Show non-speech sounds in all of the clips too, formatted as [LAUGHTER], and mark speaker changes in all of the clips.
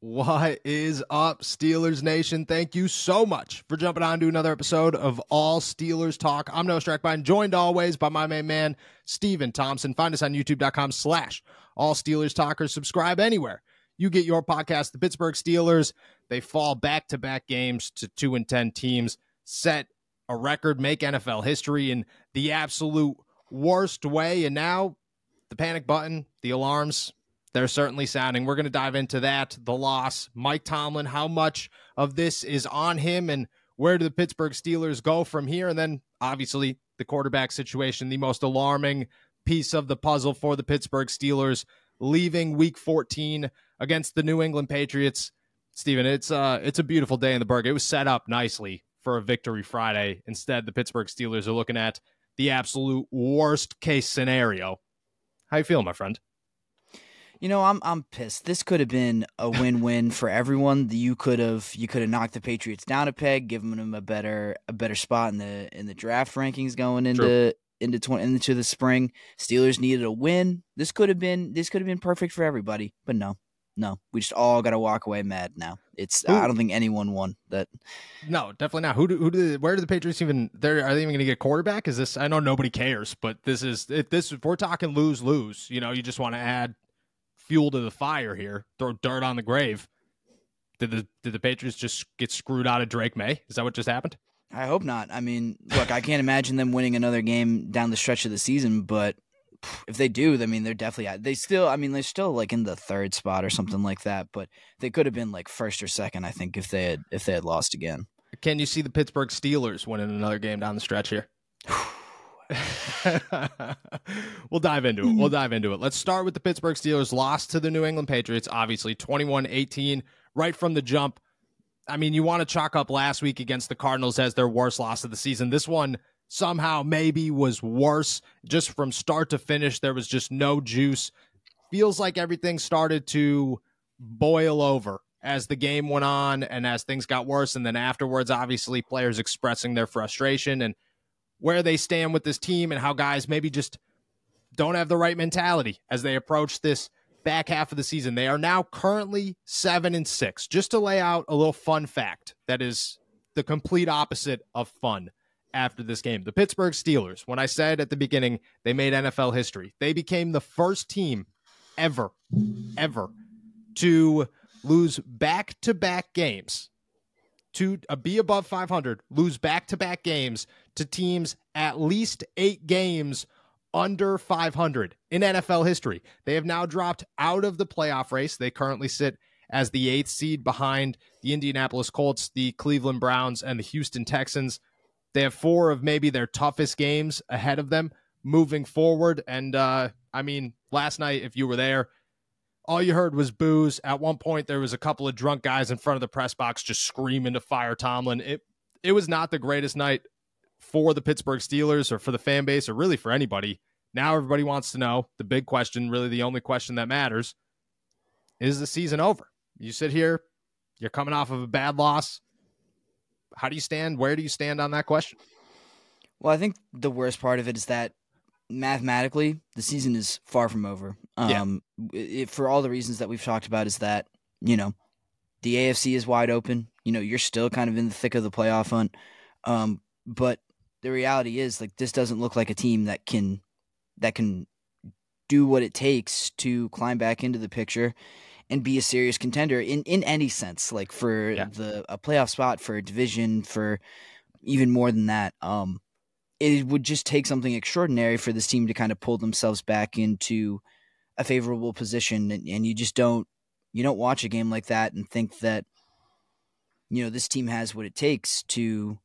Speaker 1: What is up, Steelers Nation? Thank you so much for jumping on to another episode of All Steelers Talk. I'm Noah Strackbein, joined always by my main man, Steven Thompson. Find us on youtube.com slash All Steelers Talkers. Subscribe anywhere you get your podcast. The Pittsburgh Steelers, they fall back-to-back games to 2 and 10 teams, set a record, make NFL history in the absolute worst way. And now the panic button, the alarms, they're certainly sounding. We're going to dive into that, the loss, Mike Tomlin, how much of this is on him, and where do the Pittsburgh Steelers go from here? And then obviously the quarterback situation, the most alarming piece of the puzzle for the Pittsburgh Steelers, leaving Week 14 against the New England Patriots. Steven, it's uh, it's a beautiful day in the burg. It was set up nicely for a victory Friday. Instead, the Pittsburgh Steelers are looking at the absolute worst case scenario. How you feel, my friend?
Speaker 2: You know, I'm I'm pissed. This could have been a win-win for everyone. You could have you could have knocked the Patriots down a peg, given them a better a better spot in the in the draft rankings going into True. into 20, into the spring. Steelers needed a win. This could have been this could have been perfect for everybody, but no. No, we just all got to walk away mad now. It's Ooh. I don't think anyone won that.
Speaker 1: No, definitely not. Who do who do where do the Patriots even? There are they even going to get quarterback? Is this? I know nobody cares, but this is if this if we're talking lose lose. You know, you just want to add fuel to the fire here, throw dirt on the grave. Did the did the Patriots just get screwed out of Drake Maye? Is that what just happened?
Speaker 2: I hope not. I mean, look, I can't imagine them winning another game down the stretch of the season, but if they do, I mean, they're definitely they still. I mean, they're still like in the third spot or something like that. But they could have been like first or second. I think if they had if they had lost again.
Speaker 1: Can you see the Pittsburgh Steelers winning another game down the stretch here? [SIGHS] [SIGHS] [SIGHS] [LAUGHS] we'll dive into it. We'll dive into it. Let's start with the Pittsburgh Steelers loss to the New England Patriots, obviously 21 18, right from the jump. I mean, you want to chalk up last week against the Cardinals as their worst loss of the season. This one somehow maybe was worse just from start to finish. There was just no juice. Feels like everything started to boil over as the game went on and as things got worse. And then afterwards, obviously, players expressing their frustration and where they stand with this team and how guys maybe just don't have the right mentality as they approach this back half of the season. They are now currently seven and six. Just to lay out a little fun fact that is the complete opposite of fun after this game. The Pittsburgh Steelers, when I said at the beginning they made NFL history, they became the first team ever, ever to lose back to back games to uh, be above 500, lose back to back games to teams at least eight games under 500 in NFL history. They have now dropped out of the playoff race. They currently sit as the eighth seed behind the Indianapolis Colts, the Cleveland Browns, and the Houston Texans. They have four of maybe their toughest games ahead of them moving forward. And uh, I mean, last night, if you were there, all you heard was boos. At one point, there was a couple of drunk guys in front of the press box just screaming to fire Tomlin. It it was not the greatest night for the Pittsburgh Steelers or for the fan base or really for anybody. Now everybody wants to know the big question, really the only question that matters, is the season over? You sit here, you're coming off of a bad loss. How do you stand? Where do you stand on that question?
Speaker 2: Well, I think the worst part of it is that mathematically, the season is far from over. Um, yeah. It, for all the reasons that we've talked about, is that you know the AFC is wide open. You know, you're still kind of in the thick of the playoff hunt. Um, but the reality is, like, this doesn't look like a team that can that can do what it takes to climb back into the picture and be a serious contender in in any sense. Like for yeah. the a playoff spot, for a division, for even more than that. Um, it would just take something extraordinary for this team to kind of pull themselves back into a favorable position and, and, you just don't you don't watch a game like that and think that you know this team has what it takes to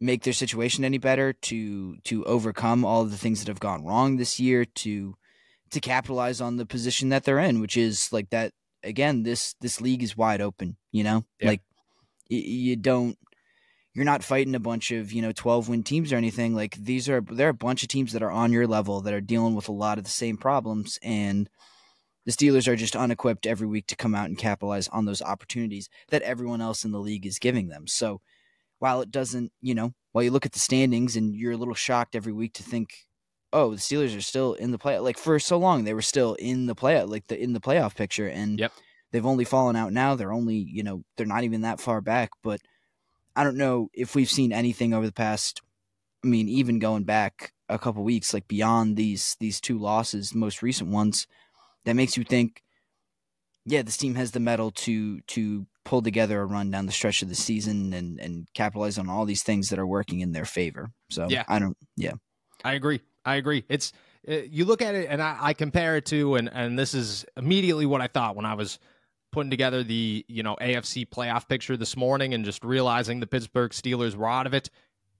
Speaker 2: make their situation any better to to overcome all of the things that have gone wrong this year to to capitalize on the position that they're in which is like that again this this league is wide open you know yeah. like you don't you're not fighting a bunch of you know 12 win teams or anything like these are there are a bunch of teams that are on your level that are dealing with a lot of the same problems and the Steelers are just unequipped every week to come out and capitalize on those opportunities that everyone else in the league is giving them. So while it doesn't, you know, while you look at the standings and you're a little shocked every week to think, oh, the Steelers are still in the play like for so long they were still in the play like the in the playoff picture and
Speaker 1: yep
Speaker 2: They've only fallen out now. They're only, you know, they're not even that far back. But I don't know if we've seen anything over the past. I mean, even going back a couple weeks, like beyond these these two losses, most recent ones, that makes you think, yeah, this team has the mettle to to pull together a run down the stretch of the season and and capitalize on all these things that are working in their favor. So yeah, I don't. Yeah,
Speaker 1: I agree. I agree. It's uh, you look at it and I, I compare it to and and this is immediately what I thought when I was putting together the you know AFC playoff picture this morning and just realizing the Pittsburgh Steelers were out of it.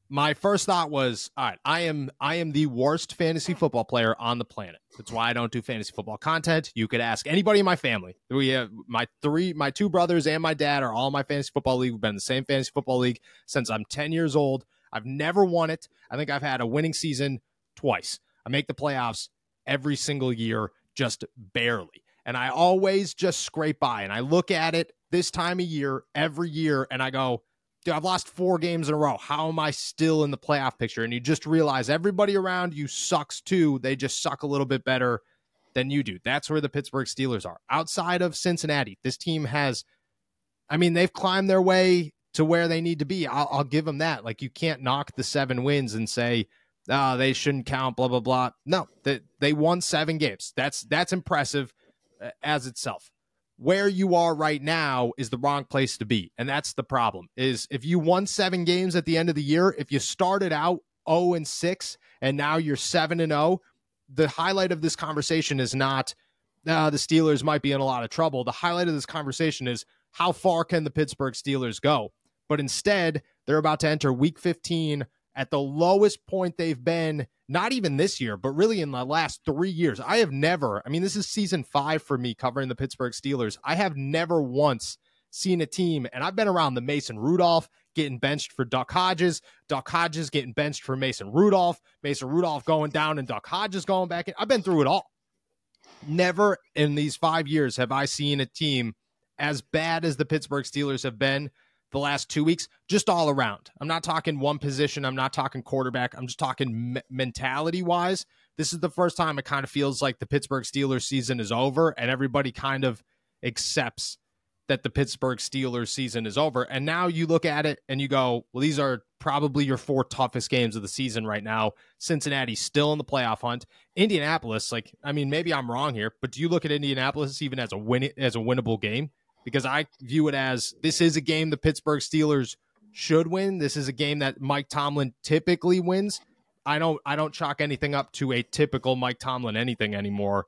Speaker 1: My first thought was, all right, I am I am the worst fantasy football player on the planet. That's why I don't do fantasy football content. You could ask anybody in my family. We have my three, my two brothers and my dad are all in my fantasy football league. We've been in the same fantasy football league since I'm 10 years old. I've never won it. I think I've had a winning season twice. I make the playoffs every single year, just barely and I always just scrape by. And I look at it this time of year every year and I go, dude, I've lost four games in a row. How am I still in the playoff picture? And you just realize everybody around you sucks too. They just suck a little bit better than you do. That's where the Pittsburgh Steelers are. Outside of Cincinnati, this team has, I mean, they've climbed their way to where they need to be. I'll, I'll give them that. Like, you can't knock the seven wins and say, oh, they shouldn't count, blah, blah, blah. No, they, they won seven games. That's, that's impressive uh, as itself. Where you are right now is the wrong place to be. And that's the problem. Is if you won 7 games at the end of the year, if you started out 0 and 6 and now you're 7 and 0, the highlight of this conversation is not uh, the Steelers might be in a lot of trouble. The highlight of this conversation is how far can the Pittsburgh Steelers go? But instead, they're about to enter week 15 at the lowest point they've been not even this year, but really in the last three years. I have never, I mean, this is season five for me covering the Pittsburgh Steelers. I have never once seen a team, and I've been around the Mason Rudolph getting benched for Duck Hodges, Duck Hodges getting benched for Mason Rudolph, Mason Rudolph going down and Duck Hodges going back in. I've been through it all. Never in these five years have I seen a team as bad as the Pittsburgh Steelers have been the last two weeks, just all around. I'm not talking one position. I'm not talking quarterback. I'm just talking me- mentality wise. This is the first time it kind of feels like the Pittsburgh Steelers season is over and everybody kind of accepts that the Pittsburgh Steelers season is over. And now you look at it and you go, well, these are probably your four toughest games of the season right now. Cincinnati's still in the playoff hunt. Indianapolis, like, I mean, maybe I'm wrong here, but do you look at Indianapolis even as a win as a winnable game? Because I view it as this is a game the Pittsburgh Steelers should win. This is a game that Mike Tomlin typically wins. I don't I don't chalk anything up to a typical Mike Tomlin anything anymore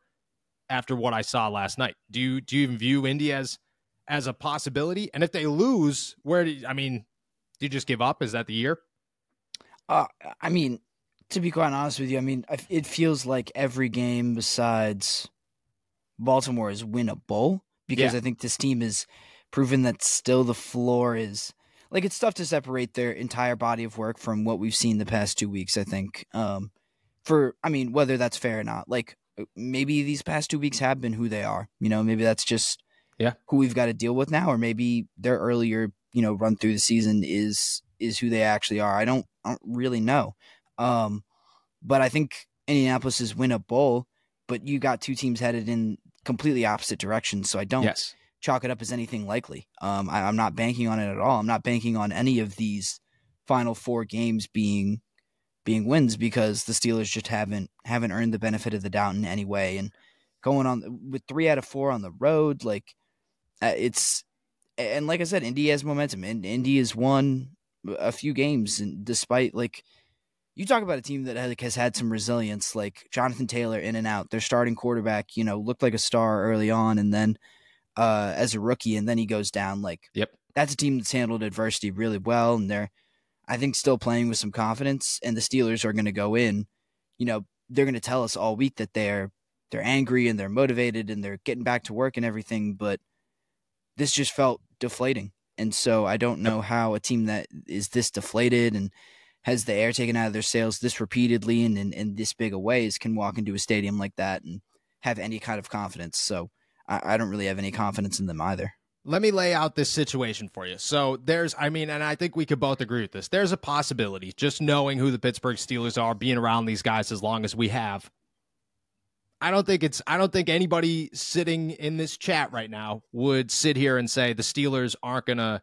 Speaker 1: after what I saw last night. Do you do you even view Indy as as a possibility? And if they lose, where do you, I mean, do you just give up? Is that the year?
Speaker 2: Uh, I mean, to be quite honest with you, I mean, it feels like every game besides Baltimore is winnable because yeah. I think this team has proven that still the floor is like it's tough to separate their entire body of work from what we've seen the past two weeks. I think, um, for I mean, whether that's fair or not, like uh, maybe these past two weeks have been who they are. You know, maybe that's just
Speaker 1: yeah
Speaker 2: who we've got to deal with now, or maybe their earlier you know run through the season is is who they actually are. I don't I don't really know, um, but I think Indianapolis is win a bowl. But you got two teams headed in completely opposite directions. So I don't yes. chalk it up as anything likely. Um, I, I'm not banking on it at all. I'm not banking on any of these final four games being being wins because the Steelers just haven't haven't earned the benefit of the doubt in any way. And going on with three out of four on the road, like uh, it's and like I said, Indy has momentum, and Indy has won a few games, and despite like you talk about a team that has, had some resilience, like Jonathan Taylor in and out. Their starting quarterback, you know, looked like a star early on, and then uh, as a rookie, and then he goes down. Like,
Speaker 1: yep,
Speaker 2: that's a team that's handled adversity really well, and they're, I think, still playing with some confidence. And the Steelers are going to go in, you know, they're going to tell us all week that they're they're angry and they're motivated and they're getting back to work and everything, but this just felt deflating. And so I don't know how a team that is this deflated and has the air taken out of their sails this repeatedly and in, in this big a ways can walk into a stadium like that and have any kind of confidence. So I, I don't really have any confidence in them either.
Speaker 1: Let me lay out this situation for you. So there's, I mean, and I think we could both agree with this. There's a possibility, just knowing who the Pittsburgh Steelers are, being around these guys as long as we have. I don't think it's I don't think anybody sitting in this chat right now would sit here and say the Steelers aren't gonna if,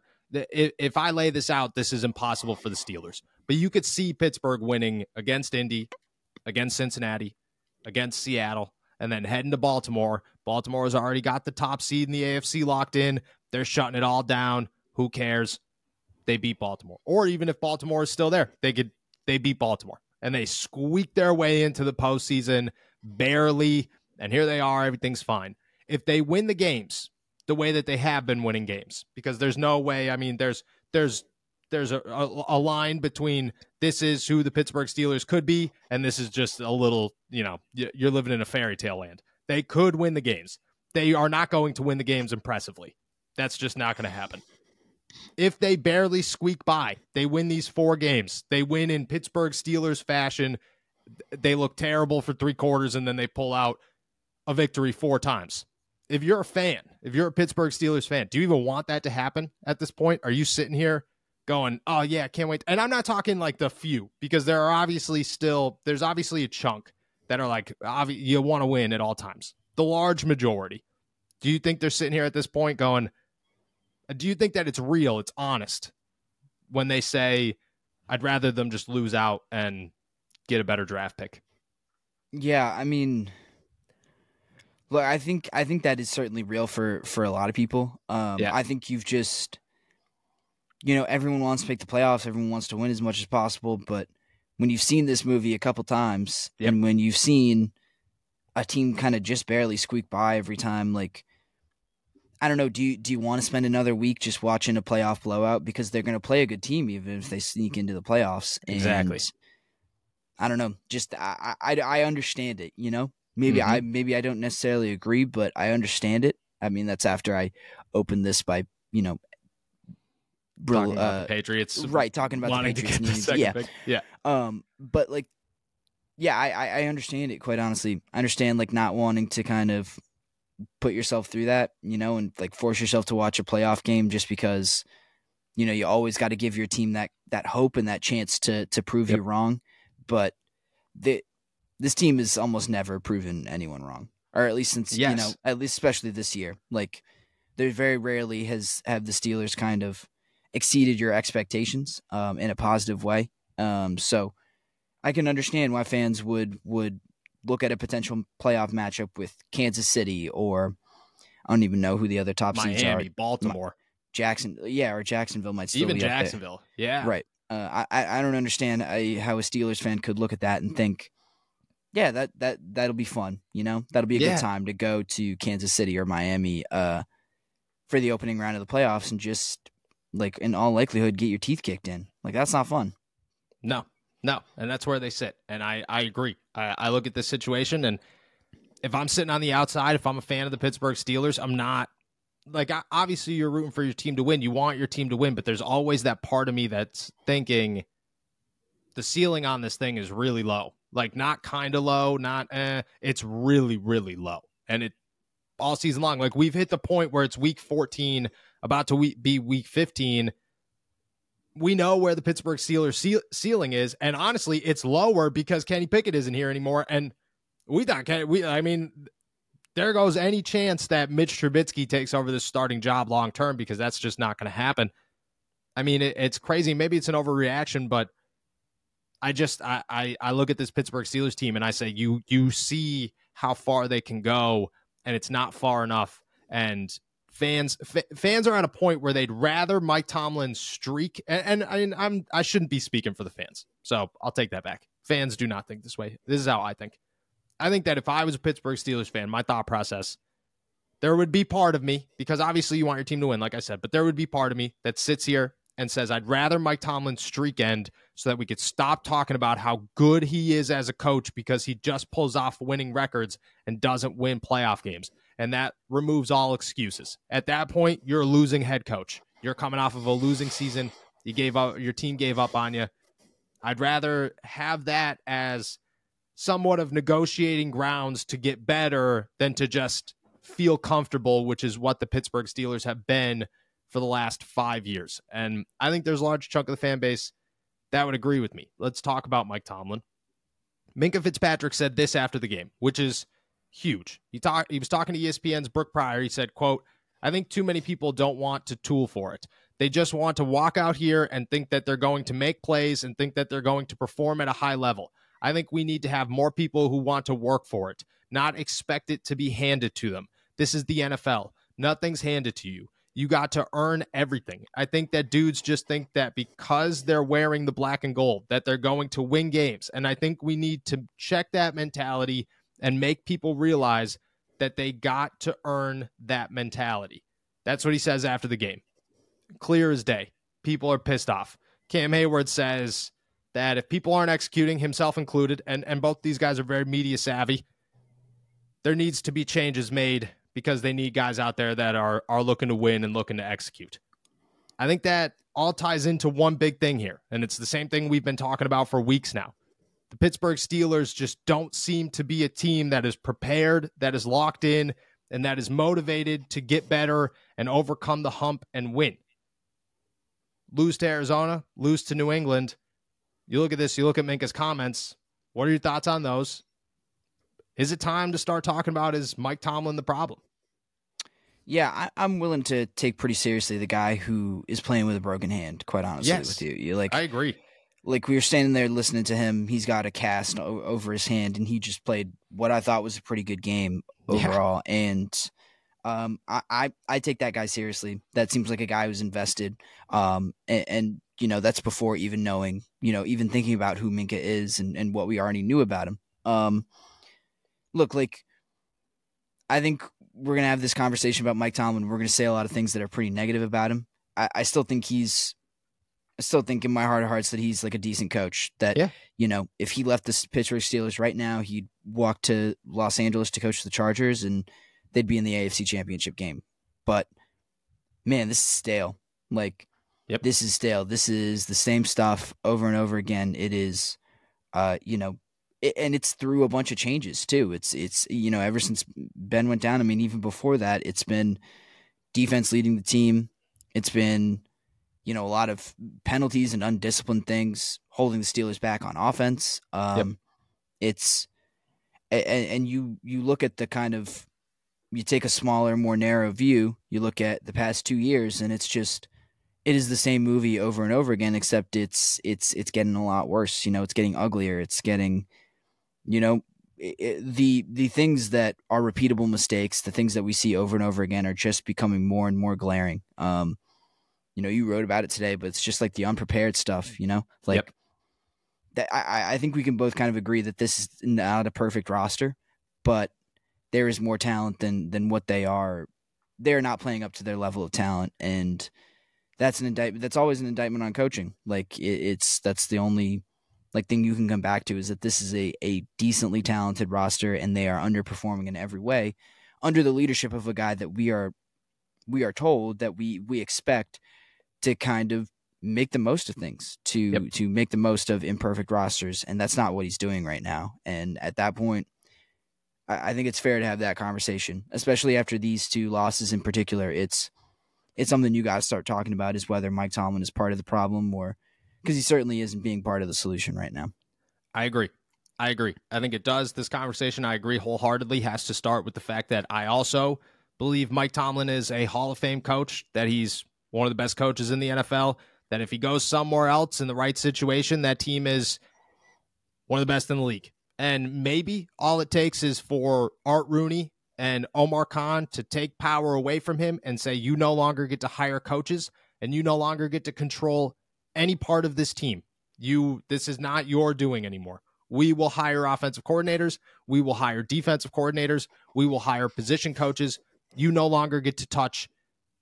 Speaker 1: if I lay this out, this is impossible for the Steelers. But you could see Pittsburgh winning against Indy, against Cincinnati, against Seattle, and then heading to Baltimore. Baltimore has already got the top seed in the AFC locked in. They're shutting it all down. Who cares? They beat Baltimore. Or even if Baltimore is still there, they could they beat Baltimore. And they squeak their way into the postseason barely. And here they are. Everything's fine. If they win the games the way that they have been winning games, because there's no way. I mean, there's there's there's a, a, a, line between this is who the Pittsburgh Steelers could be, and this is just a little, you know, you're living in a fairy tale land. They could win the games. They are not going to win the games impressively. That's just not going to happen. If they barely squeak by, they win these four games. They win in Pittsburgh Steelers fashion. They look terrible for three quarters, and then they pull out a victory four times. If you're a fan, if you're a Pittsburgh Steelers fan, do you even want that to happen at this point? Are you sitting here going, oh yeah, can't wait. And I'm not talking like the few because there are obviously still there's obviously a chunk that are like obvi- you want to win at all times. The large majority. Do you think they're sitting here at this point going? Do you think that it's real? It's honest when they say, "I'd rather them just lose out and get a better draft pick."
Speaker 2: Yeah, I mean, look, I think I think that is certainly real for for a lot of people. Um, yeah. I think you've just you know, everyone wants to make the playoffs, everyone wants to win as much as possible, but when you've seen this movie a couple times yep. and when you've seen a team kind of just barely squeak by every time like I don't know, do you do you want to spend another week just watching a playoff blowout because they're going to play a good team even if they sneak into the playoffs?
Speaker 1: And exactly.
Speaker 2: I don't know, just I I, I understand it, you know? Maybe mm-hmm. I maybe I don't necessarily agree, but I understand it. I mean, that's after I opened this by, you know,
Speaker 1: talking uh, Patriots,
Speaker 2: right? Talking about the Patriots, the yeah,
Speaker 1: pick. yeah.
Speaker 2: Um, but like, yeah, I I understand it quite honestly. I understand like not wanting to kind of put yourself through that, you know, and like force yourself to watch a playoff game just because, you know, you always got to give your team that that hope and that chance to to prove yep. you wrong. But the this team has almost never proven anyone wrong, or at least since yes. you know, at least especially this year. Like, there very rarely has have the Steelers kind of exceeded your expectations um, in a positive way. Um, so I can understand why fans would would look at a potential playoff matchup with Kansas City or I don't even know who the other top
Speaker 1: Miami,
Speaker 2: seeds are.
Speaker 1: Baltimore,
Speaker 2: Jackson, yeah, or Jacksonville might still
Speaker 1: even Jacksonville, yeah,
Speaker 2: right. Uh, I I don't understand how a Steelers fan could look at that and think, yeah, that that that'll be fun. You know, that'll be a yeah. good time to go to Kansas City or Miami uh, for the opening round of the playoffs and just like in all likelihood get your teeth kicked in. Like that's not fun.
Speaker 1: No, no, and that's where they sit. And I I agree. I, I look at this situation, and if I'm sitting on the outside, if I'm a fan of the Pittsburgh Steelers, I'm not like obviously you're rooting for your team to win. You want your team to win, but there's always that part of me that's thinking the ceiling on this thing is really low. Like not kind of low, not eh, it's really really low. And it all season long. Like we've hit the point where it's week 14 about to be week 15 we know where the Pittsburgh Steelers ceiling is, and honestly, it's lower because Kenny Pickett isn't here anymore. And we thought Kenny, we, I mean, there goes any chance that Mitch Trubisky takes over this starting job long term because that's just not going to happen. I mean, it, it's crazy. Maybe it's an overreaction, but I just I, I I look at this Pittsburgh Steelers team and I say you you see how far they can go, and it's not far enough. And fans f- fans are at a point where they'd rather Mike Tomlin streak and, and I I'm I shouldn't be speaking for the fans. So I'll take that back. Fans do not think this way. This is how I think. I think that if I was a Pittsburgh Steelers fan, my thought process there would be part of me because obviously you want your team to win like I said, but there would be part of me that sits here and says I'd rather Mike Tomlin streak end so that we could stop talking about how good he is as a coach because he just pulls off winning records and doesn't win playoff games and that removes all excuses. At that point, you're a losing head coach. You're coming off of a losing season. You gave up, your team gave up on you. I'd rather have that as somewhat of negotiating grounds to get better than to just feel comfortable, which is what the Pittsburgh Steelers have been for the last five years. And I think there's a large chunk of the fan base that would agree with me. Let's talk about Mike Tomlin. Minkah Fitzpatrick said this after the game, which is huge. He talked he was talking to ESPN's Brooke Pryor. He said, quote, I think too many people don't want to tool for it. They just want to walk out here and think that they're going to make plays and think that they're going to perform at a high level. I think we need to have more people who want to work for it, not expect it to be handed to them. This is the NFL. Nothing's handed to you. You got to earn everything. I think that dudes just think that because they're wearing the black and gold that they're going to win games. And I think we need to check that mentality and make people realize that they got to earn that mentality. That's what he says after the game. Clear as day. People are pissed off. Cam Hayward says that if people aren't executing, himself included, and, and both these guys are very media savvy, there needs to be changes made because they need guys out there that are are looking to win and looking to execute. I think that all ties into one big thing here, and it's the same thing we've been talking about for weeks now. The Pittsburgh Steelers just don't seem to be a team that is prepared, that is locked in, and that is motivated to get better and overcome the hump and win. Lose to Arizona, lose to New England. You look at this, you look at Minkah's comments. What are your thoughts on those? Is it time to start talking about is Mike Tomlin the problem?
Speaker 2: Yeah, I, am willing to take pretty seriously the guy who is playing with a broken hand. Quite honestly, yes, with you, you like
Speaker 1: I agree.
Speaker 2: Like we were standing there listening to him. He's got a cast o- over his hand, and he just played what I thought was a pretty good game overall. Yeah. And um, I, I, I take that guy seriously. That seems like a guy who's invested. Um, and, and you know that's before even knowing, you know, even thinking about who Minkah is and, and what we already knew about him. Um, look, like I think we're gonna have this conversation about Mike Tomlin. We're gonna say a lot of things that are pretty negative about him. I, I still think he's I still think in my heart of hearts that he's like a decent coach. That yeah. you know, if he left the Pittsburgh Steelers right now, he'd walk to Los Angeles to coach the Chargers, and they'd be in the AFC Championship game. But man, this is stale. Like, yep. this is stale. This is the same stuff over and over again. It is, uh, you know, and it's through a bunch of changes too. It's it's you know ever since Ben went down. I mean, even before that, it's been defense leading the team. It's been you know a lot of penalties and undisciplined things holding the Steelers back on offense. Um, yep. It's and, and you you look at the kind of you take a smaller, more narrow view. You look at the past two years, and it's just it is the same movie over and over again, except it's it's it's getting a lot worse. You know, it's getting uglier. It's getting you know, it, the the things that are repeatable mistakes, the things that we see over and over again, are just becoming more and more glaring. Um, you know, you wrote about it today, but it's just like the unprepared stuff. You know, like yep. that. I I think we can both kind of agree that this is not a perfect roster, but there is more talent than than what they are. They're not playing up to their level of talent, and that's an indictment. That's always an indictment on coaching. Like it, it's that's the only like thing you can come back to is that this is a, a decently talented roster and they are underperforming in every way under the leadership of a guy that we are we are told that we we expect to kind of make the most of things to yep. to make the most of imperfect rosters and that's not what he's doing right now and at that point I, I think it's fair to have that conversation especially after these two losses in particular it's it's something you got to start talking about is whether Mike Tomlin is part of the problem or because he certainly isn't being part of the solution right now.
Speaker 1: I agree. I agree. I think it does. This conversation, I agree wholeheartedly, has to start with the fact that I also believe Mike Tomlin is a Hall of Fame coach, that he's one of the best coaches in the NFL, that if he goes somewhere else in the right situation, that team is one of the best in the league. And maybe all it takes is for Art Rooney and Omar Khan to take power away from him and say, you no longer get to hire coaches and you no longer get to control any part of this team. You this is not your doing anymore. We will hire offensive coordinators, we will hire defensive coordinators, we will hire position coaches. You no longer get to touch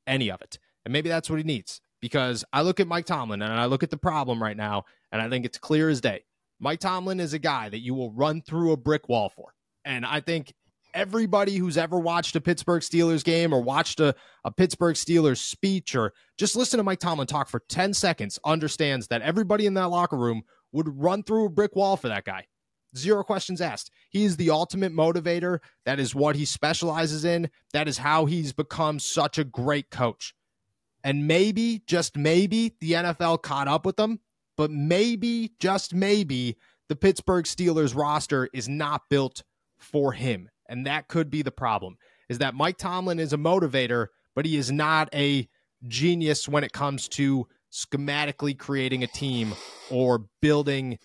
Speaker 1: any of it. And maybe that's what he needs because I look at Mike Tomlin and I look at the problem right now and I think it's clear as day. Mike Tomlin is a guy that you will run through a brick wall for. And I think everybody who's ever watched a Pittsburgh Steelers game or watched a, a Pittsburgh Steelers speech or just listen to Mike Tomlin talk for 10 seconds understands that everybody in that locker room would run through a brick wall for that guy. Zero questions asked. He is the ultimate motivator. That is what he specializes in. That is how he's become such a great coach. And maybe, just maybe, the NFL caught up with him, but maybe, just maybe, the Pittsburgh Steelers roster is not built for him And that could be the problem is that Mike Tomlin is a motivator, but he is not a genius when it comes to schematically creating a team or building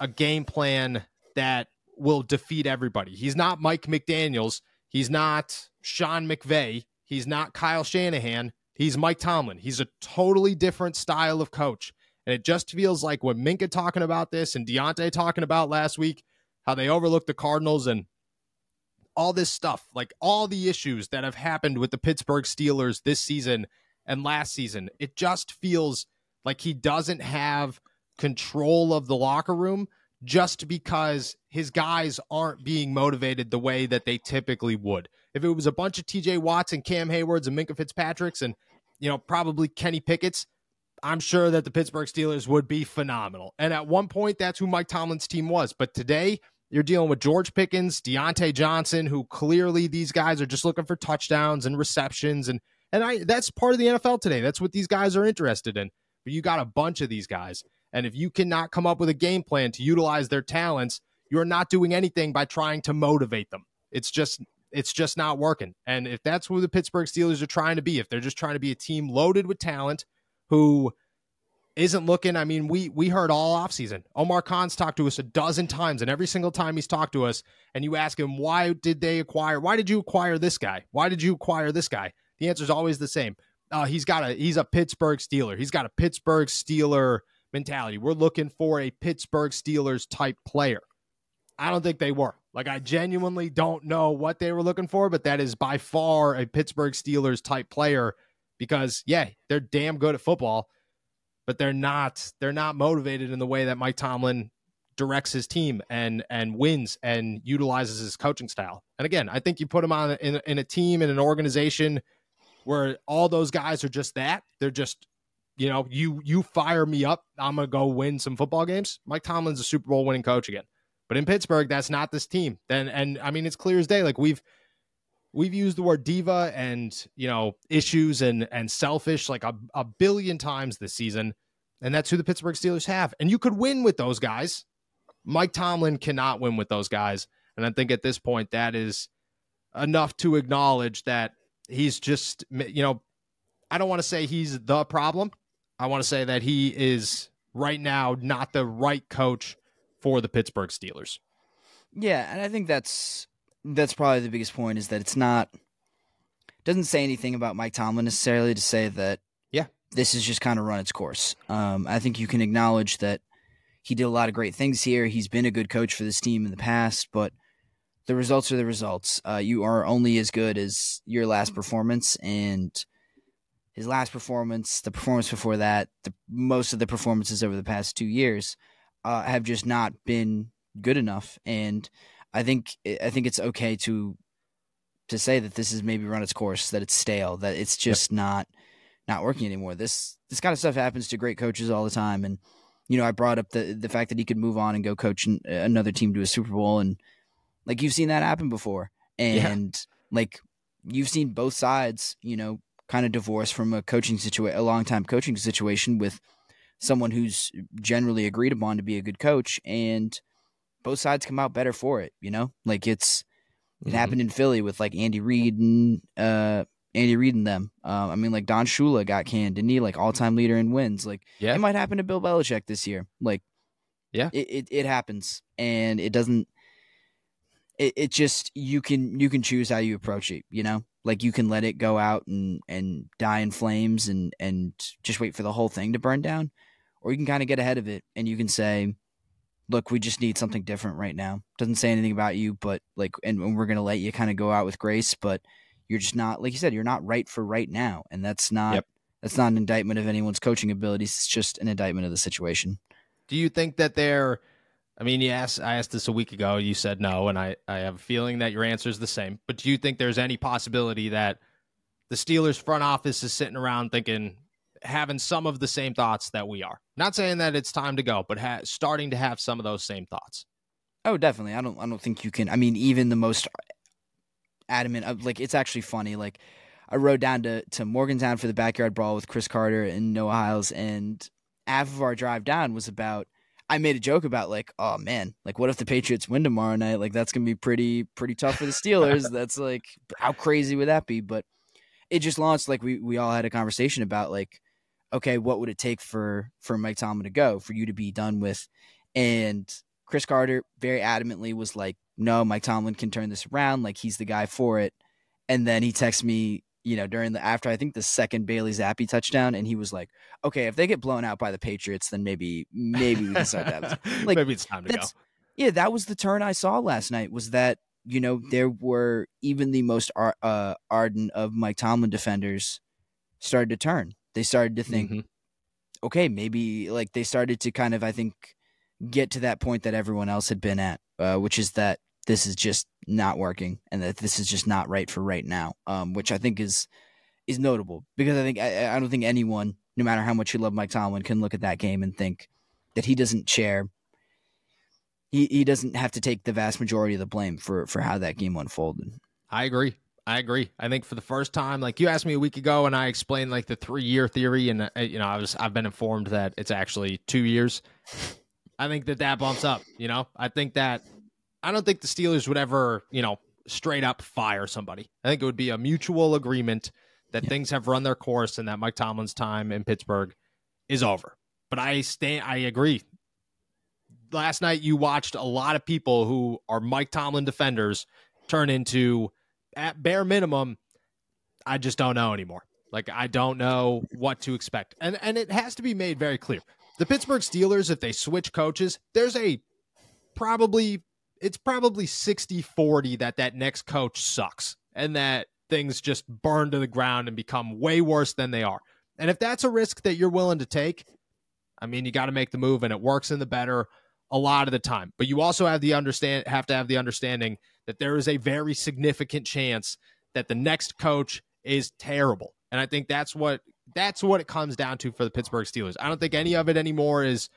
Speaker 1: a game plan that will defeat everybody. He's not Mike McDaniels. He's not Sean McVay. He's not Kyle Shanahan. He's Mike Tomlin. He's a totally different style of coach. And it just feels like when Minkah talking about this and Diontae talking about last week, how they overlooked the Cardinals and all this stuff, like all the issues that have happened with the Pittsburgh Steelers this season and last season. It just feels like he doesn't have control of the locker room just because his guys aren't being motivated the way that they typically would. If it was a bunch of TJ Watts and Cam Haywards and Minkah Fitzpatrick's and, you know, probably Kenny Pickett's, I'm sure that the Pittsburgh Steelers would be phenomenal. And at one point, that's who Mike Tomlin's team was. But today, you're dealing with George Pickens, Diontae Johnson, who clearly these guys are just looking for touchdowns and receptions. And and I that's part of the NFL today. That's what these guys are interested in. But you got a bunch of these guys. And if you cannot come up with a game plan to utilize their talents, you're not doing anything by trying to motivate them. It's just it's just not working. And if that's who the Pittsburgh Steelers are trying to be, if they're just trying to be a team loaded with talent who isn't looking. I mean, we we heard all offseason. Omar Khan's talked to us a dozen times, and every single time he's talked to us, and you ask him, why did they acquire? Why did you acquire this guy? Why did you acquire this guy? The answer is always the same. Uh, he's got a he's a Pittsburgh Steeler. He's got a Pittsburgh Steeler mentality. We're looking for a Pittsburgh Steelers type player. I don't think they were. Like I genuinely don't know what they were looking for, but that is by far a Pittsburgh Steelers type player because yeah, they're damn good at football, but they're not they're not motivated in the way that Mike Tomlin directs his team and and wins and utilizes his coaching style. And again, I think you put him on in, in a team in an organization where all those guys are just that. They're just you know, you you fire me up, I'm gonna go win some football games. Mike Tomlin's a Super Bowl winning coach again. But in Pittsburgh, that's not this team. Then and I mean it's clear as day. Like we've we've used the word diva and you know issues and and selfish like a, a billion times this season and that's who the pittsburgh steelers have. And you could win with those guys. Mike tomlin cannot win with those guys. And i think at this point that is enough to acknowledge that he's just you know i don't want to say he's the problem. I want to say that he is right now not the right coach for the pittsburgh steelers.
Speaker 2: Yeah and i think that's that's probably the biggest point is that it's not doesn't say anything about Mike Tomlin necessarily to say that
Speaker 1: yeah
Speaker 2: this has just kind of run its course. Um, I think you can acknowledge that he did a lot of great things here. He's been a good coach for this team in the past, but the results are the results. Uh, you are only as good as your last performance, and his last performance, the performance before that, the most of the performances over the past two years uh, have just not been good enough. And I think I think it's okay to to say that this has maybe run its course, that it's stale, that it's just yep. not not working anymore. This this kind of stuff happens to great coaches all the time, and you know I brought up the the fact that he could move on and go coach another team to a Super Bowl, and like you've seen that happen before, and yeah. like you've seen both sides, you know, kind of divorce from a coaching situation, a long time coaching situation with someone who's generally agreed upon to be a good coach, and both sides come out better for it. You know, like it's it mm-hmm. happened in Philly with like Andy Reid and uh, Andy Reid and them. Uh, I mean, like Don Shula got canned, didn't he? Like all time leader in wins. Like yeah. it might happen to Bill Belichick this year. Like
Speaker 1: yeah,
Speaker 2: it, it, it happens, and it doesn't. It, it just you can you can choose how you approach it. You know, like you can let it go out and and die in flames and and just wait for the whole thing to burn down, or you can kind of get ahead of it and you can say, look, we just need something different right now. Doesn't say anything about you, but like, and, and we're going to let you kind of go out with grace, but you're just not, like you said, you're not right for right now. And that's not, yep. that's not an indictment of anyone's coaching abilities. It's just an indictment of the situation.
Speaker 1: Do you think that they're, I mean, yes, I asked this a week ago. You said no, and I, I have a feeling that your answer is the same. But do you think there's any possibility that the Steelers front office is sitting around thinking, having some of the same thoughts that we are. Not saying that it's time to go, but ha- starting to have some of those same thoughts.
Speaker 2: Oh, definitely. I don't. I don't think you can. I mean, even the most adamant. Like, it's actually funny. Like, I rode down to to Morgantown for the backyard brawl with Chris Carter and Noah Hiles, and half of our drive down was about. I made a joke about like, oh man, like what if the Patriots win tomorrow night? Like that's gonna be pretty pretty tough for the Steelers. [LAUGHS] that's like how crazy would that be? But it just launched like we we all had a conversation about like, okay, what would it take for for Mike Tomlin to go for you to be done with? And Chris Carter very adamantly was like, no, Mike Tomlin can turn this around. Like he's the guy for it. And then he texts me you know, during the after I think the second Bailey Zappe touchdown, and he was like, "Okay, if they get blown out by the Patriots, then maybe maybe we can start that." [LAUGHS]
Speaker 1: Like, maybe it's time to go.
Speaker 2: Yeah, that was the turn I saw last night. Was that you know there were even the most uh, ardent of Mike Tomlin defenders started to turn. They started to think, mm-hmm. okay, maybe like they started to kind of I think get to that point that everyone else had been at, uh, which is that this is just not working and that this is just not right for right now. Um, which I think is is notable because I think I, I don't think anyone, no matter how much you love Mike Tomlin, can look at that game and think that he doesn't share. He he doesn't have to take the vast majority of the blame for for how that game unfolded.
Speaker 1: I agree. I agree. I think for the first time, like you asked me a week ago, and I explained like the three year theory, and uh, you know I was I've been informed that it's actually two years. I think that that bumps up. You know, I think that I don't think the Steelers would ever, you know, straight up fire somebody. I think it would be a mutual agreement that yeah. things have run their course and that Mike Tomlin's time in Pittsburgh is over. But I stand I agree. Last night you watched a lot of people who are Mike Tomlin defenders turn into at bare minimum I just don't know anymore. Like I don't know what to expect. And and it has to be made very clear. The Pittsburgh Steelers if they switch coaches, there's a probably it's probably 60 40 that that next coach sucks and that things just burn to the ground and become way worse than they are. And if that's a risk that you're willing to take, I mean, you got to make the move and it works in the better a lot of the time. But you also have the understand have to have the understanding that there is a very significant chance that the next coach is terrible. And I think that's what that's what it comes down to for the Pittsburgh Steelers. I don't think any of it anymore is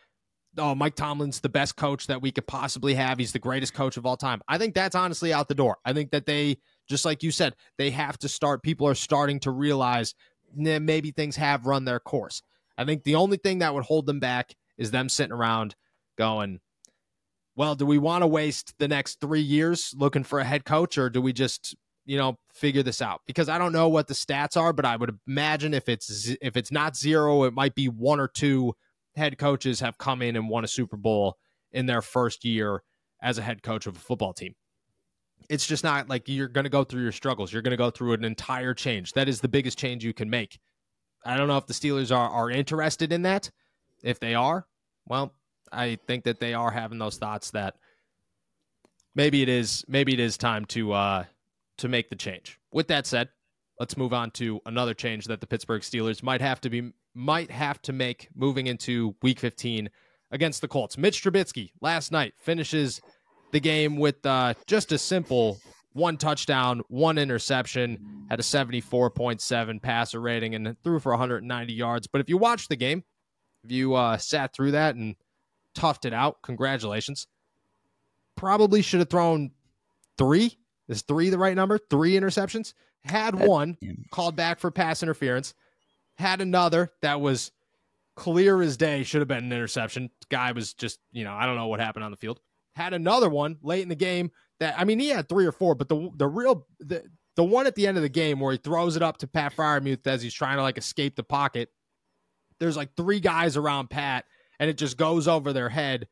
Speaker 1: oh, Mike Tomlin's the best coach that we could possibly have. He's the greatest coach of all time. I think that's honestly out the door. I think that they, just like you said, they have to start. People are starting to realize nah, maybe things have run their course. I think the only thing that would hold them back is them sitting around going, well, do we want to waste the next three years looking for a head coach or do we just, you know, figure this out? Because I don't know what the stats are, but I would imagine if it's if it's not zero, it might be one or two head coaches have come in and won a Super Bowl in their first year as a head coach of a football team. It's just not like you're going to go through your struggles. You're going to go through an entire change. That is the biggest change you can make. I don't know if the Steelers are, are interested in that. If they are, well, I think that they are having those thoughts that maybe it is maybe it is time to uh to make the change. With that said, let's move on to another change that the Pittsburgh Steelers might have to be might have to make moving into week 15 against the Colts. Mitch Trubisky last night finishes the game with uh, just a simple one touchdown, one interception, had a 74.7 passer rating, and threw for 190 yards. But if you watch the game, if you uh, sat through that and toughed it out, congratulations. Probably should have thrown three. Is three the right number? Three interceptions. Had one called back for pass interference had another that was clear as day, should have been an interception. Guy was just, you know, I don't know what happened on the field. Had another one late in the game that I mean he had three or four, but the the real the the one at the end of the game where he throws it up to Pat Freiermuth as he's trying to like escape the pocket. There's like three guys around Pat, and it just goes over their head.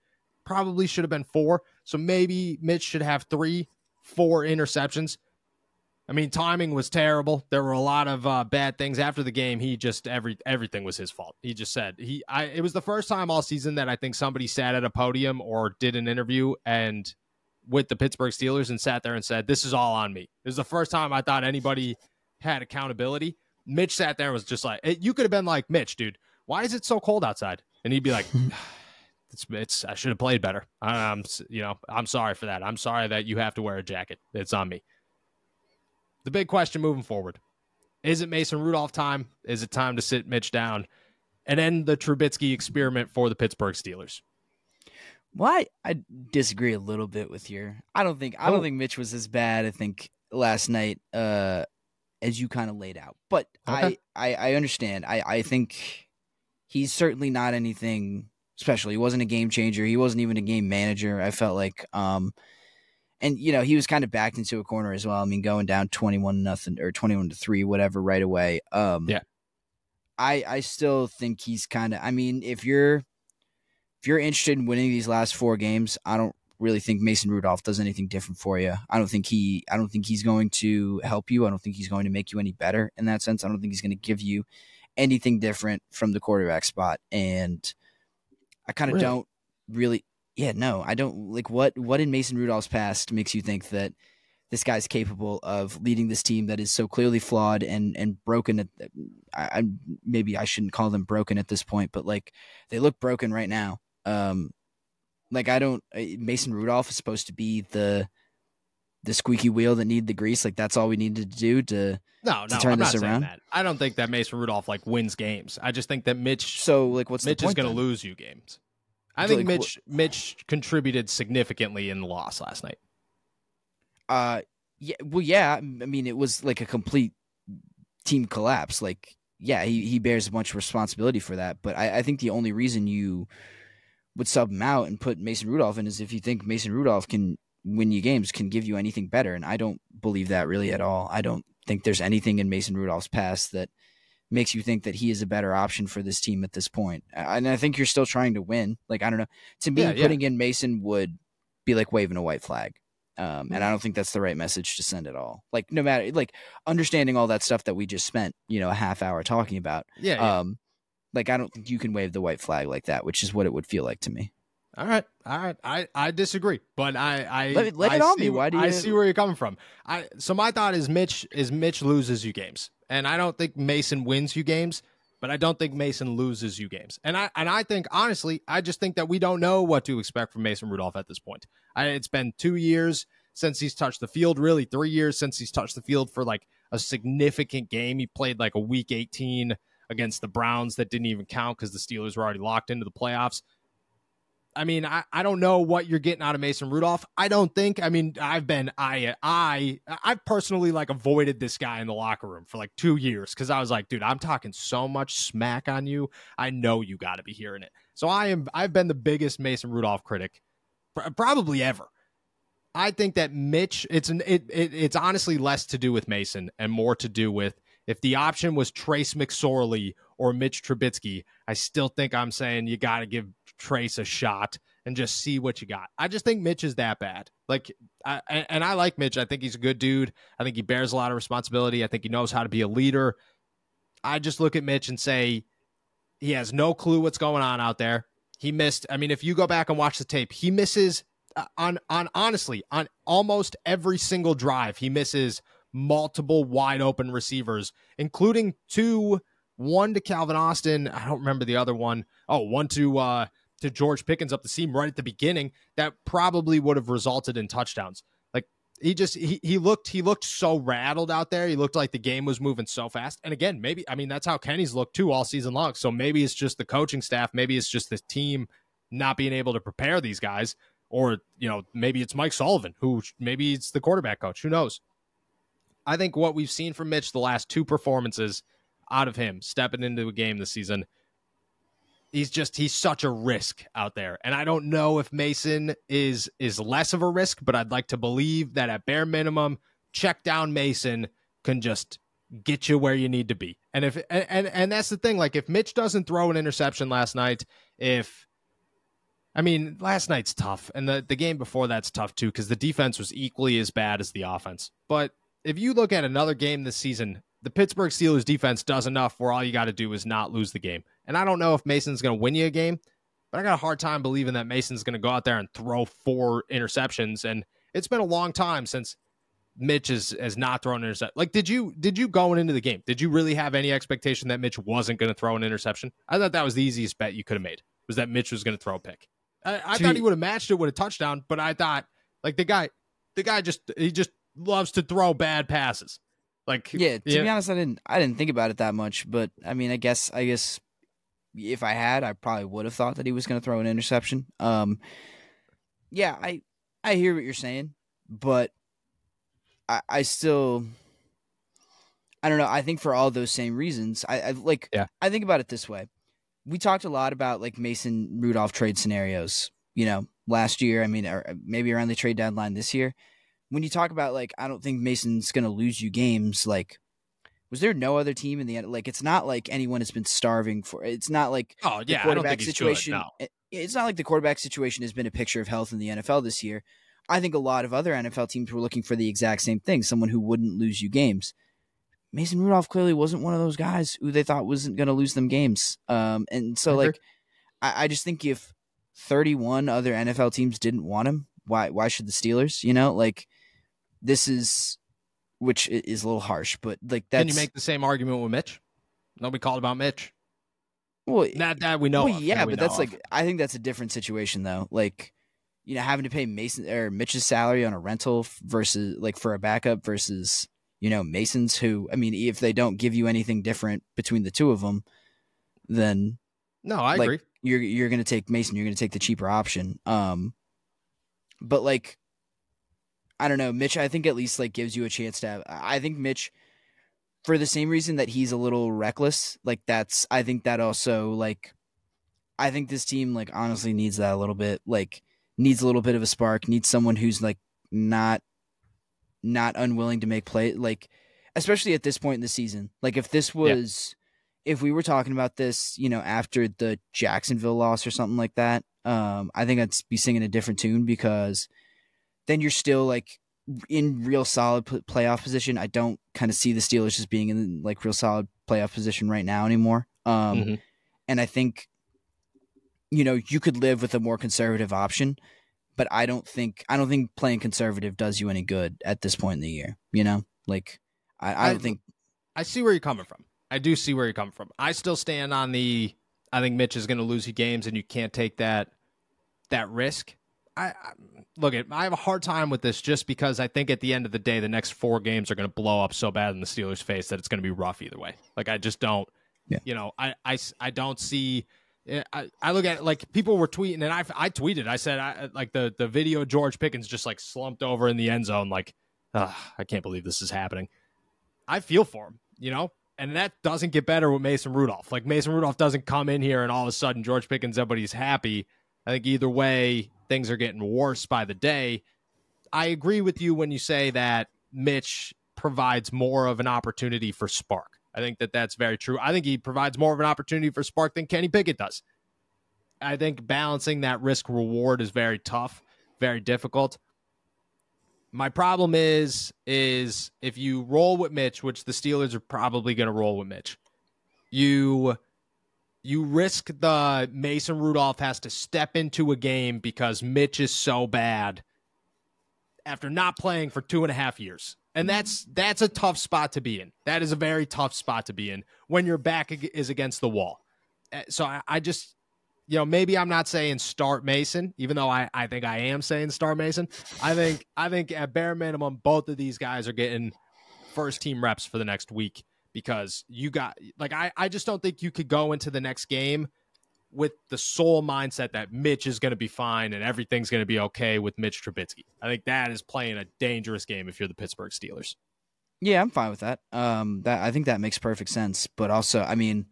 Speaker 1: Probably should have been four. So maybe Mitch should have three, four interceptions. I mean, timing was terrible. There were a lot of uh, bad things after the game. He just every everything was his fault. He just said he. I. It was the first time all season that I think somebody sat at a podium or did an interview and with the Pittsburgh Steelers and sat there and said, "This is all on me." It was the first time I thought anybody had accountability. Mitch sat there and was just like, "You could have been like Mitch, dude. Why is it so cold outside?" And he'd be like. [LAUGHS] [SIGHS] It's, it's I should have played better. I'm you know I'm sorry for that. I'm sorry that you have to wear a jacket. It's on me the big question moving forward is it Mason Rudolph time? Is it time to sit Mitch down and end the Trubisky experiment for the Pittsburgh Steelers?
Speaker 2: Well, I, I disagree a little bit with your. I don't think I don't oh. think Mitch was as bad. I think last night, uh, as you kind of laid out, but okay. I, I I understand. I I think he's certainly not anything especially. He wasn't a game changer. He wasn't even a game manager. I felt like, um, and you know, he was kind of backed into a corner as well. I mean, going down twenty-one nothing or twenty-one to three, whatever, right away. Um,
Speaker 1: yeah.
Speaker 2: I I still think he's kind of. I mean, if you're if you're interested in winning these last four games, I don't really think Mason Rudolph does anything different for you. I don't think he I don't think he's going to help you. I don't think he's going to make you any better in that sense. I don't think he's going to give you anything different from the quarterback spot. And I kind of
Speaker 1: Really?
Speaker 2: don't really yeah, no. I don't like what what in Mason Rudolph's past makes you think that this guy's capable of leading this team that is so clearly flawed and and broken at I, I maybe I shouldn't call them broken at this point, but like they look broken right now. Um like I don't Mason Rudolph is supposed to be the the squeaky wheel that need the grease. Like that's all we needed to do to
Speaker 1: No,
Speaker 2: to
Speaker 1: no,
Speaker 2: turn
Speaker 1: I'm
Speaker 2: this
Speaker 1: not
Speaker 2: around?
Speaker 1: that. I don't think that Mason Rudolph like wins games. I just think that Mitch
Speaker 2: so like what's
Speaker 1: Mitch is going to lose you games. I
Speaker 2: So,
Speaker 1: think
Speaker 2: like, wh-
Speaker 1: Mitch Mitch contributed significantly in the loss last night.
Speaker 2: Uh, yeah, well, yeah. I mean, it was like a complete team collapse. Like, yeah, he, he bears a bunch of responsibility for that. But I, I think the only reason you would sub him out and put Mason Rudolph in is if you think Mason Rudolph can win you games, can give you anything better. And I don't believe that really at all. I don't think there's anything in Mason Rudolph's past that makes you think that he is a better option for this team at this point. And I think you're still trying to win. Like, I don't know. To me,
Speaker 1: Yeah, yeah.
Speaker 2: putting in Mason would be like waving a white flag. Um, and I don't think that's the right message to send at all. Like, no matter, like, understanding all that stuff that we just spent, you know, a half hour talking about.
Speaker 1: Yeah. yeah.
Speaker 2: Um, like, I don't think you can wave the white flag like that, which is what it would feel like to me.
Speaker 1: All right. All right. I, I disagree, but I I
Speaker 2: Let it- lay
Speaker 1: I
Speaker 2: it on
Speaker 1: see,
Speaker 2: me. Why do you?
Speaker 1: I see where you're coming from? I so my thought is Mitch is Mitch loses you games, and I don't think Mason wins you games, but I don't think Mason loses you games. And I and I think honestly, I just think that we don't know what to expect from Mason Rudolph at this point. I, it's been two years since he's touched the field, really three years since he's touched the field for like a significant game. He played like a week 18 against the Browns that didn't even count because the Steelers were already locked into the playoffs. I mean, I, I don't know what you're getting out of Mason Rudolph. I don't think. I mean, I've been I I I've personally like avoided this guy in the locker room for like two years because I was like, dude, I'm talking so much smack on you. I know you got to be hearing it. So I am. I've been the biggest Mason Rudolph critic, pr- probably ever. I think that Mitch. It's an. It, it it's honestly less to do with Mason and more to do with if the option was Trace McSorley or Mitch Trubisky. I still think I'm saying you got to give Trace a shot and just see what you got. I just think Mitch is that bad. Like, I, and I like Mitch. I think he's a good dude. I think he bears a lot of responsibility. I think he knows how to be a leader. I just look at Mitch and say he has no clue what's going on out there. He missed. I mean, if you go back and watch the tape, he misses uh, on on honestly on almost every single drive. He misses multiple wide open receivers, including two. One to Calvin Austin. I don't remember the other one. Oh, one to uh, to George Pickens up the seam right at the beginning. That probably would have resulted in touchdowns. Like he just he he looked he looked so rattled out there. He looked like the game was moving so fast. And again, maybe I mean that's how Kenny's looked too all season long. So maybe it's just the coaching staff. Maybe it's just the team not being able to prepare these guys. Or you know maybe it's Mike Sullivan who maybe it's the quarterback coach. Who knows? I think what we've seen from Mitch the last two performances out of him stepping into a game this season he's just he's such a risk out there and i don't know if mason is is less of a risk but i'd like to believe that at bare minimum check down mason can just get you where you need to be and if and and, and that's the thing like if mitch doesn't throw an interception last night if I mean, last night's tough, and the, the game before that's tough too, because the defense was equally as bad as the offense. But if you look at another game this season, the Pittsburgh Steelers defense does enough where all you got to do is not lose the game. And I don't know if Mason's going to win you a game, but I got a hard time believing that Mason's going to go out there and throw four interceptions. And it's been a long time since Mitch has, has not thrown an interception. Like, did you did you going into the game? Did you really have any expectation that Mitch wasn't going to throw an interception? I thought that was the easiest bet you could have made. Was that Mitch was going to throw a pick? I, I thought he would have matched it with a touchdown, but I thought like the guy, the guy just he just loves to throw bad passes. Like
Speaker 2: Yeah, to be honest, I didn't I didn't think about it that much, but I mean, I guess I guess if I had, I probably would have thought that he was going to throw an interception. Um, yeah, I I hear what you're saying, but I I still I don't know. I think for all those same reasons, I, I like.
Speaker 1: Yeah.
Speaker 2: I think about it this way: we talked a lot about like Mason Rudolph trade scenarios. You know, last year. I mean, or maybe around the trade deadline this year. When you talk about like, I don't think Mason's going to lose you games. Like, was there no other team in the end? Like, it's not like anyone has been starving for. It's not like
Speaker 1: oh yeah,
Speaker 2: the quarterback
Speaker 1: situation. Good, no.
Speaker 2: It's not like the quarterback situation has been a picture of health in the NFL this year. I think a lot of other NFL teams were looking for the exact same thing: someone who wouldn't lose you games. Mason Rudolph clearly wasn't one of those guys who they thought wasn't going to lose them games. Um, and so like, I, I just think if 31 other NFL teams didn't want him, why why should the Steelers? You know, like this is which is a little harsh, but like that's
Speaker 1: Can you make the same argument with Mitch? Nobody called about Mitch.
Speaker 2: Well,
Speaker 1: not that we know.
Speaker 2: Well,
Speaker 1: of,
Speaker 2: yeah, but that's of. like I think that's a different situation though. Like, you know, having to pay Mason or Mitch's salary on a rental versus like for a backup versus you know Masons who I mean, if they don't give you anything different between the two of them, then
Speaker 1: no, I
Speaker 2: like,
Speaker 1: agree.
Speaker 2: You're you're gonna take Mason. You're gonna take the cheaper option. Um, but like, I don't know, Mitch. I think at least like gives you a chance to have. I think Mitch, for the same reason that he's a little reckless. Like that's. I think that also like. I think this team like honestly needs that a little bit. Like needs a little bit of a spark. Needs someone who's like not not unwilling to make play like especially at this point in the season. Like if this was yeah. if we were talking about this, you know, after the Jacksonville loss or something like that, um, I think I'd be singing a different tune because then you're still like in real solid playoff position. I don't kind of see the Steelers just being in like real solid playoff position right now anymore. Um, mm-hmm. and I think you know, you could live with a more conservative option but I don't think I don't think playing conservative does you any good at this point in the year. You know, like I, I don't I, think.
Speaker 1: I see where you're coming from. I do see where you're coming from. I still stand on the. I think Mitch is going to lose you games, and you can't take that that risk. I, I look at. I have a hard time with this just because I think at the end of the day, the next four games are going to blow up so bad in the Steelers' face that it's going to be rough either way. Like I just don't. Yeah. You know, I, I, I don't see eh, I, I look at it like people were tweeting and I, I tweeted I said I, like the the video George Pickens just like slumped over in the end zone like I can't believe this is happening. I feel for him, you know, and that doesn't get better with Mason Rudolph. Like Mason Rudolph doesn't come in here and all of a sudden George Pickens everybody's happy. I think either way things are getting worse by the day. I agree with you when you say that Mitch provides more of an opportunity for spark. I think that that's very true. I think he provides more of an opportunity for Spark than Kenny Pickett does. I think balancing that risk reward is very tough, very difficult. My problem is is if you roll with Mitch, which the Steelers are probably going to roll with Mitch, you you risk the Mason Rudolph has to step into a game because Mitch is so bad after not playing for two and a half years and that's that's a tough spot to be in. That is a very tough spot to be in when your back is against the wall. Uh, so I, I just, you know, maybe I'm not saying start Mason, even though I, I think I am saying start Mason. I think I think at bare minimum, both of these guys are getting first team reps for the next week because you got like I, I just don't think you could go into the next game with the sole mindset that Mitch is going to be fine and everything's going to be okay with Mitch Trubisky. I think that is playing a dangerous game if you're the Pittsburgh Steelers.
Speaker 2: Yeah, I'm fine with that. Um, that I think that makes perfect sense. But also, I mean,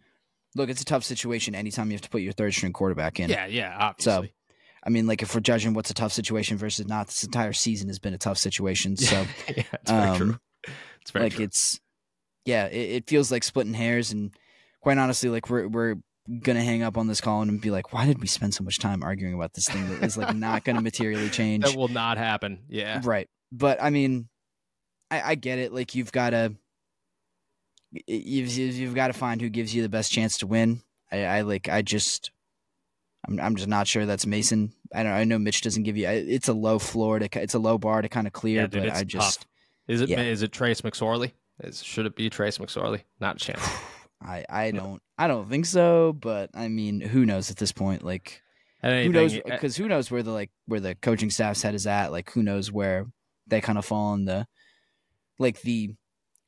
Speaker 2: look, it's a tough situation anytime you have to put your third string quarterback in.
Speaker 1: Yeah, yeah, obviously.
Speaker 2: So, I mean, like if we're judging what's a tough situation versus not, this entire season has been a tough situation. So, [LAUGHS]
Speaker 1: yeah, it's very um, true. It's very
Speaker 2: like
Speaker 1: true.
Speaker 2: it's, yeah, it, it feels like splitting hairs, and quite honestly, like we're we're gonna hang up on this call and be like, why did we spend so much time arguing about this thing that is like not gonna materially [LAUGHS] change?
Speaker 1: That will not happen. Yeah.
Speaker 2: Right. But I mean, I, I get it. Like you've got to, you've you've got to find who gives you the best chance to win. I, I like. I just, I'm I'm just not sure that's Mason. I don't. I know Mitch doesn't give you. It's a low floor to. It's a low bar to kind of clear. Yeah, dude, but I just. Tough.
Speaker 1: Is it? Yeah. Is it Trace McSorley? Is, should it be Trace McSorley? Not a chance. [LAUGHS]
Speaker 2: I I don't I don't think so, but I mean, who knows at this point? Like, who knows? Eh, because who knows where the like where the coaching staff's head is at? Like, who knows where they kind of fall in the like the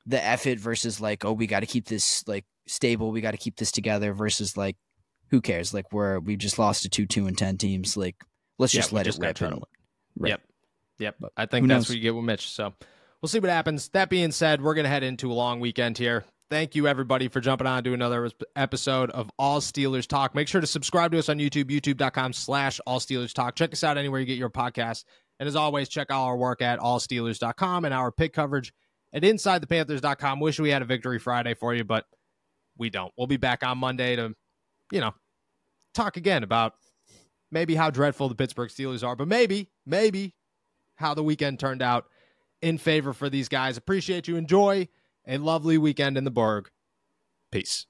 Speaker 2: the effort versus like, oh, we got to keep this like stable, we got to keep this together versus like, who cares? Like, we're we just lost to two two and ten teams. Like, let's just let just it rip.
Speaker 1: Right. Yep, yep. I think that's what you get with Mitch. So we'll see what happens. That being said, we're gonna head into a long weekend here Thank you, everybody, for jumping on to another episode of All Steelers Talk. Make sure to subscribe to us on YouTube, youtube.com slash All Steelers Talk. Check us out anywhere you get your podcast. And as always, check out our work at allsteelers.com and our Pitt coverage at InsideThePanthers.com. Wish we had a victory Friday for you, but we don't. We'll be back on Monday to, you know, talk again about maybe how dreadful the Pittsburgh Steelers are, but maybe, maybe how the weekend turned out in favor for these guys. Appreciate you. Enjoy a lovely weekend in the Burgh. Peace.